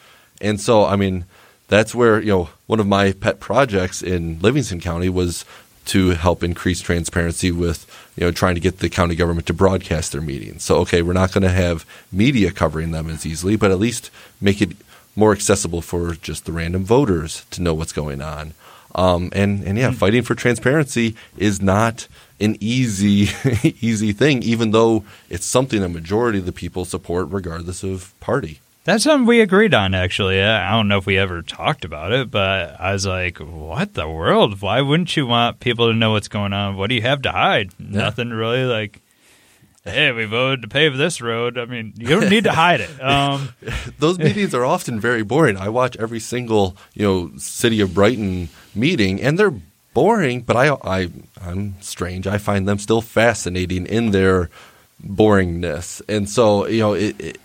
And so i mean that's where you know one of my pet projects in livingston county was to help increase transparency with you know trying to get the county government to broadcast their meetings. So okay, we're not going to have media covering them as easily, but at least make it more accessible for just the random voters to know what's going on. Um, and and yeah, fighting for transparency is not an easy easy thing, even though it's something a majority of the people support, regardless of party. That's something we agreed on, actually. I don't know if we ever talked about it, but I was like, what the world? Why wouldn't you want people to know what's going on? What do you have to hide? Yeah. Nothing really. Like, hey, we voted to pave this road. I mean, you don't need to hide it. Um, Those meetings are often very boring. I watch every single, you know, City of Brighton meeting, and they're boring, but I, I, I'm strange. I find them still fascinating in their boringness. And so, you know, it, it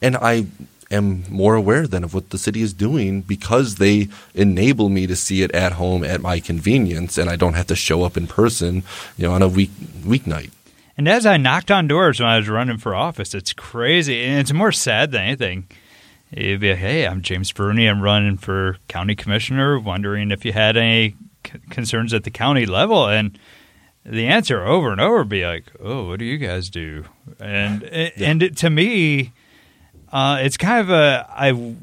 and I am more aware then of what the city is doing because they enable me to see it at home at my convenience and I don't have to show up in person, you know, on a week weeknight. And as I knocked on doors when I was running for office, it's crazy and it's more sad than anything. You'd be like, hey, I'm James Bruney. I'm running for county commissioner, wondering if you had any c- concerns at the county level. And the answer over and over would be like, "Oh, what do you guys do?" And and it, to me, uh, it's kind of a I.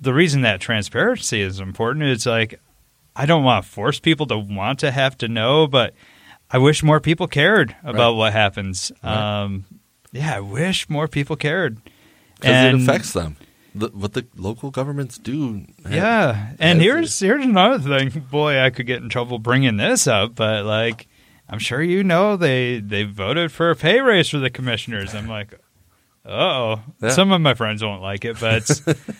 The reason that transparency is important is like I don't want to force people to want to have to know, but I wish more people cared about Right. what happens. Right. Um, yeah, I wish more people cared. because it affects them. The, what the local governments do. Yeah, and here's here's another thing. Boy, I could get in trouble bringing this up, but like, I'm sure you know they they voted for a pay raise for the commissioners. I'm like, oh, Yeah. some of my friends won't like it, but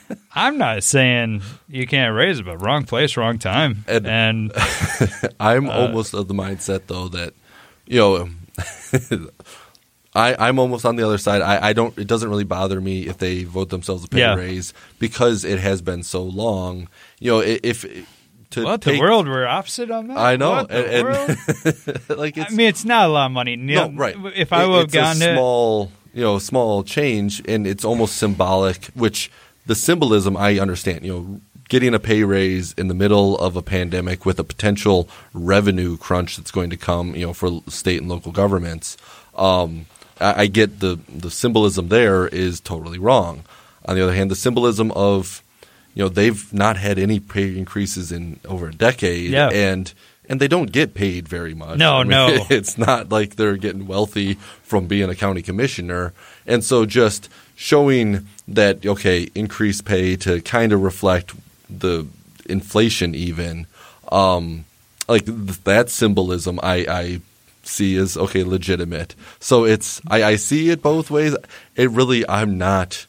I'm not saying you can't raise it, but wrong place, wrong time, And- and, I'm Uh, almost of the mindset though that you know I, I'm almost on the other side. I, I don't. It doesn't really bother me if they vote themselves a pay Yeah. raise because it has been so long. You know, if to what take, the world we're opposite on that. I know, and, world? and like it's I mean, it's not a lot of money. no No, right. If I would have a gotten it, small, you know, small change, and it's almost symbolic. Which the symbolism I understand. You know, getting a pay raise in the middle of a pandemic with a potential revenue crunch that's going to come, you know, for state and local governments. Um, I, I get the the symbolism there is totally wrong. On the other hand, the symbolism of you know they've not had any pay increases in over a decade, Yeah. and and they don't get paid very much. No, I mean, no. it's not like they're getting wealthy from being a county commissioner. And so just showing that, okay, increased pay to kind of reflect the inflation, even, um, like th- that symbolism, I, I see as, okay, legitimate. So it's, I, I see it both ways. It really, I'm not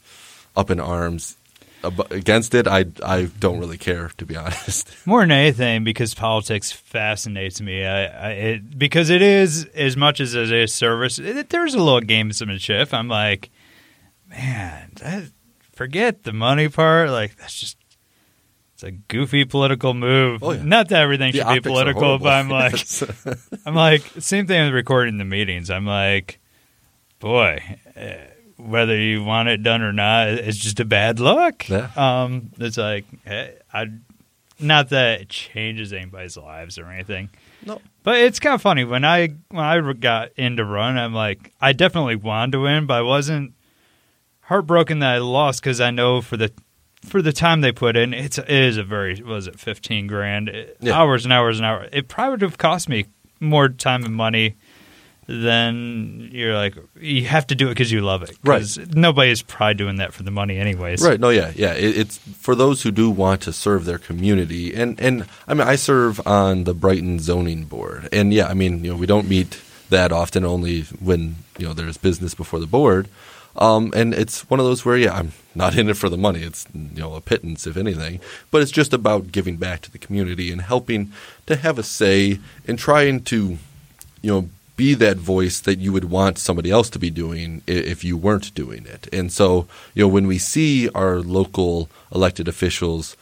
up in arms ab- against it. I, I don't really care, to be honest. More than anything, because politics fascinates me. I, I it, because it is as much as it is service. It, there's a little gamesmanship. I'm like, man, that, forget the money part. Like that's just it's a goofy political move. Oh, yeah. Not that everything The should be political, but I'm like, Yes. I'm like, same thing with recording the meetings. I'm like, boy, eh, whether you want it done or not, it's just a bad look. Yeah. Um, it's like, eh, I, not that it changes anybody's lives or anything, no. but it's kind of funny when I when I got into run, I'm like, I definitely wanted to win, but I wasn't heartbroken that I lost because I know for the for the time they put in, it's it is a very was it fifteen grand It- Yeah. hours and hours and hours. It probably would have cost me more time and money than you're like you have to do it because you love it. 'Cause Nobody's probably doing that for the money anyways. Right. No. Yeah. Yeah. It, it's for those who do want to serve their community, and and I mean, I serve on the Brighton zoning board, and yeah, I mean, you know, we don't meet that often, only when you know there's business before the board, um, and it's one of those where yeah, I'm not in it for the money. It's you know a pittance, if anything, but it's just about giving back to the community and helping to have a say and trying to you know be that voice that you would want somebody else to be doing if you weren't doing it. And so, you know, when we see our local elected officials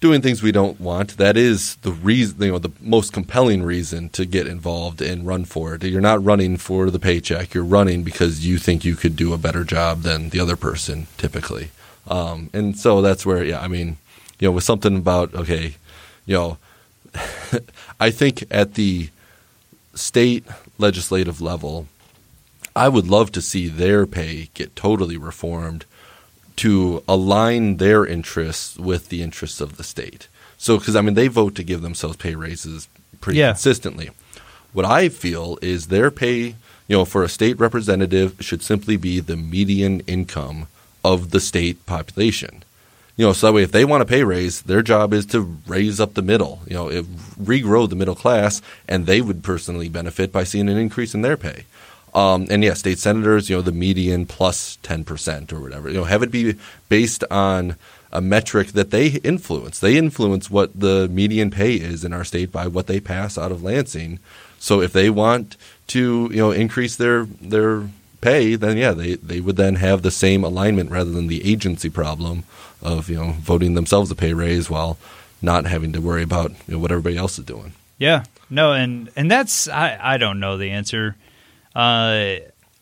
doing things we don't want, that is the reason, you know, the most compelling reason to get involved and run for it. You're not running for the paycheck. You're running because you think you could do a better job than the other person typically. Um, and so that's where, yeah, I mean, you know, with something about, okay, you know, I think at the state legislative level, I would love to see their pay get totally reformed to align their interests with the interests of the state. So, because I mean, they vote to give themselves pay raises pretty Yeah. consistently. What I feel is their pay, you know, for a state representative should simply be the median income of the state population. You know, so that way, if they want a pay raise, their job is to raise up the middle. You know, it, regrow the middle class, and they would personally benefit by seeing an increase in their pay. Um, and yeah, state senators, you know, the median plus plus ten percent or whatever. You know, have it be based on a metric that they influence. They influence what the median pay is in our state by what they pass out of Lansing. So if they want to, you know, increase their their pay, then yeah, they, they would then have the same alignment rather than the agency problem of, you know, voting themselves a pay raise while not having to worry about you know, what everybody else is doing. Yeah. No, and and that's I I don't know the answer. Uh,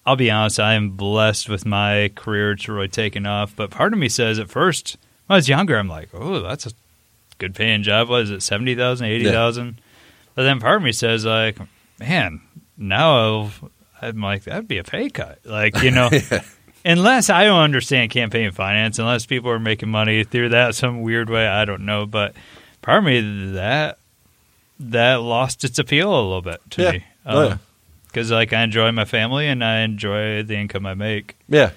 I'll be honest. I am blessed with my career. It's really taken off. But part of me says at first, when I was younger, I'm like, oh, that's a good paying job. What is it, seventy thousand, eighty thousand? But then part of me says like, man, now I'm like that'd be a pay cut. Like you know, unless I don't understand campaign finance, unless people are making money through that some weird way, I don't know. But part of me that that lost its appeal a little bit to Yeah. me. Oh, yeah. Because like I enjoy my family and I enjoy the income I make. Yeah.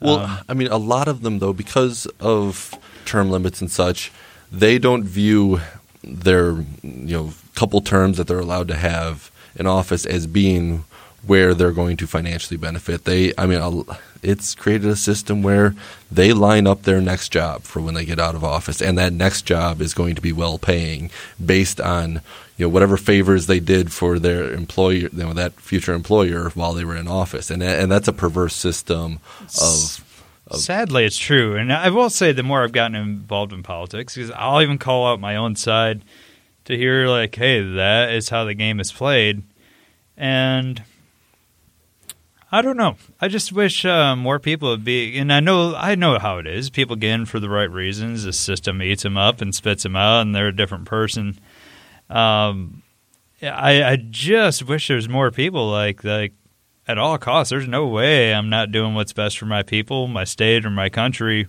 Well, Um, I mean, a lot of them though, because of term limits and such, they don't view their you know couple terms that they're allowed to have in office as being where they're going to financially benefit. They, I mean, it's created a system where they line up their next job for when they get out of office, and that next job is going to be well paying based on you know whatever favors they did for their employer, you know, that future employer while they were in office, and and that's a perverse system of. Sadly, it's true, and I will say the more I've gotten involved in politics, because I'll even call out my own side to hear like, "Hey, that is how the game is played," and I don't know. I just wish uh, more people would be, and I know I know how it is. People get in for the right reasons. The system eats them up and spits them out, and they're a different person. Um, I, I just wish there's more people like like at all costs. There's no way I'm not doing what's best for my people, my state, or my country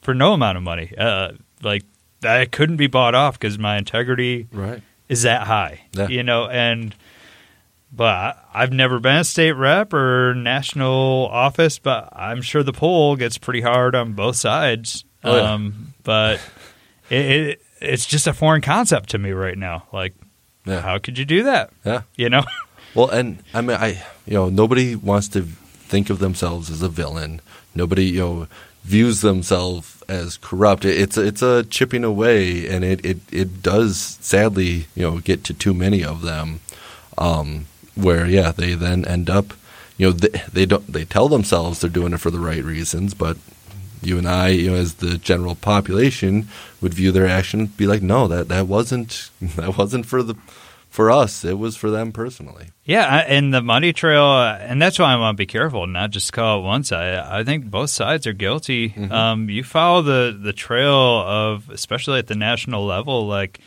for no amount of money. Uh, like that couldn't be bought off because my integrity Right. is that high. Yeah. You know, and but I've never been a state rep or national office, but I'm sure the poll gets pretty hard on both sides. Oh, yeah. um, but it, it it's just a foreign concept to me right now. Like, Yeah. how could you do that? Yeah. You know. Well, and I mean, I you know nobody wants to think of themselves as a villain. Nobody you know views themselves as corrupt. It's it's a chipping away, and it, it, it does sadly you know get to too many of them, um, where yeah they then end up you know they, they don't they tell themselves they're doing it for the right reasons, but you and I you know as the general population would view their action be like no that that wasn't that wasn't for the for us it was for them personally. Yeah, and the money trail, uh, and that's why I want to be careful, not just call it one side. I think both sides are guilty. Um, you follow the the trail of, especially at the national level, like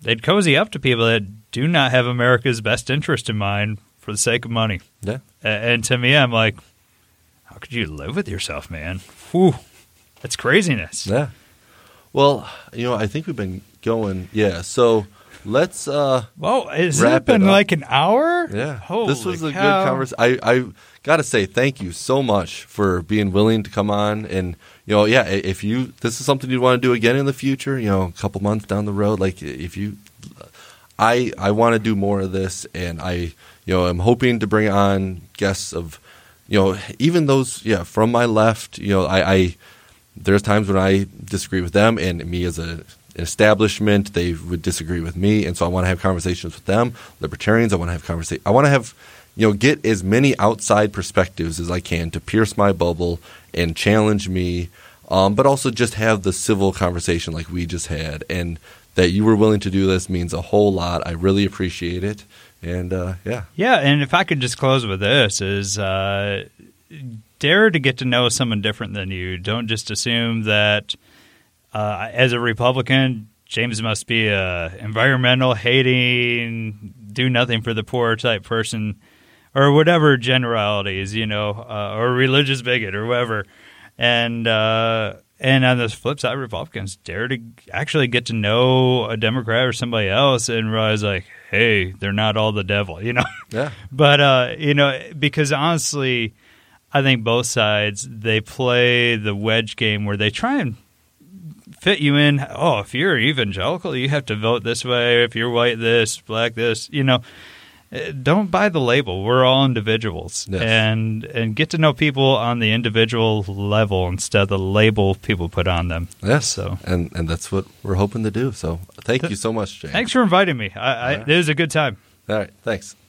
they'd cozy up to people that do not have America's best interest in mind for the sake of money. Yeah. And to me, I'm like, how could you live with yourself, man? Whew, that's craziness. Yeah. Well, you know, I think we've been going. Yeah. So let's. uh Well, has it been it like an hour? Yeah. Holy this was a cow. good conversation. I I got to say thank you so much for being willing to come on and you know yeah if you this is something you want to do again in the future you know a couple months down the road like if you I I want to do more of this, and I you know I'm hoping to bring on guests of you know even those yeah from my left. You know I, I there's times when I disagree with them, and me as a an establishment they would disagree with me, and so I want to have conversations with them. Libertarians, I want to have conversation. I want to have you know get as many outside perspectives as I can to pierce my bubble and challenge me um, but also just have the civil conversation like we just had. And that you were willing to do this means a whole lot. I really appreciate it. And uh, yeah, Yeah, and if I could just close with this is uh, dare to get to know someone different than you. Don't just assume that uh, as a Republican, James must be a environmental hating, do nothing for the poor type person, or whatever generalities, you know, uh, or religious bigot or whatever. And uh, and on the flip side, Republicans dare to actually get to know a Democrat or somebody else and realize like, hey, they're not all the devil, you know. yeah, But uh, you know, because honestly, I think both sides they play the wedge game where they try and fit you in. Oh, if you're evangelical, you have to vote this way. If you're white, this, black, this. You know, Uh, don't buy the label. We're all individuals, Yes. and and get to know people on the individual level instead of the label people put on them. yes. So. and and that's what we're hoping to do. So thank you so much, James. Thanks for inviting me. I, I, right. It was a good time. All right, thanks.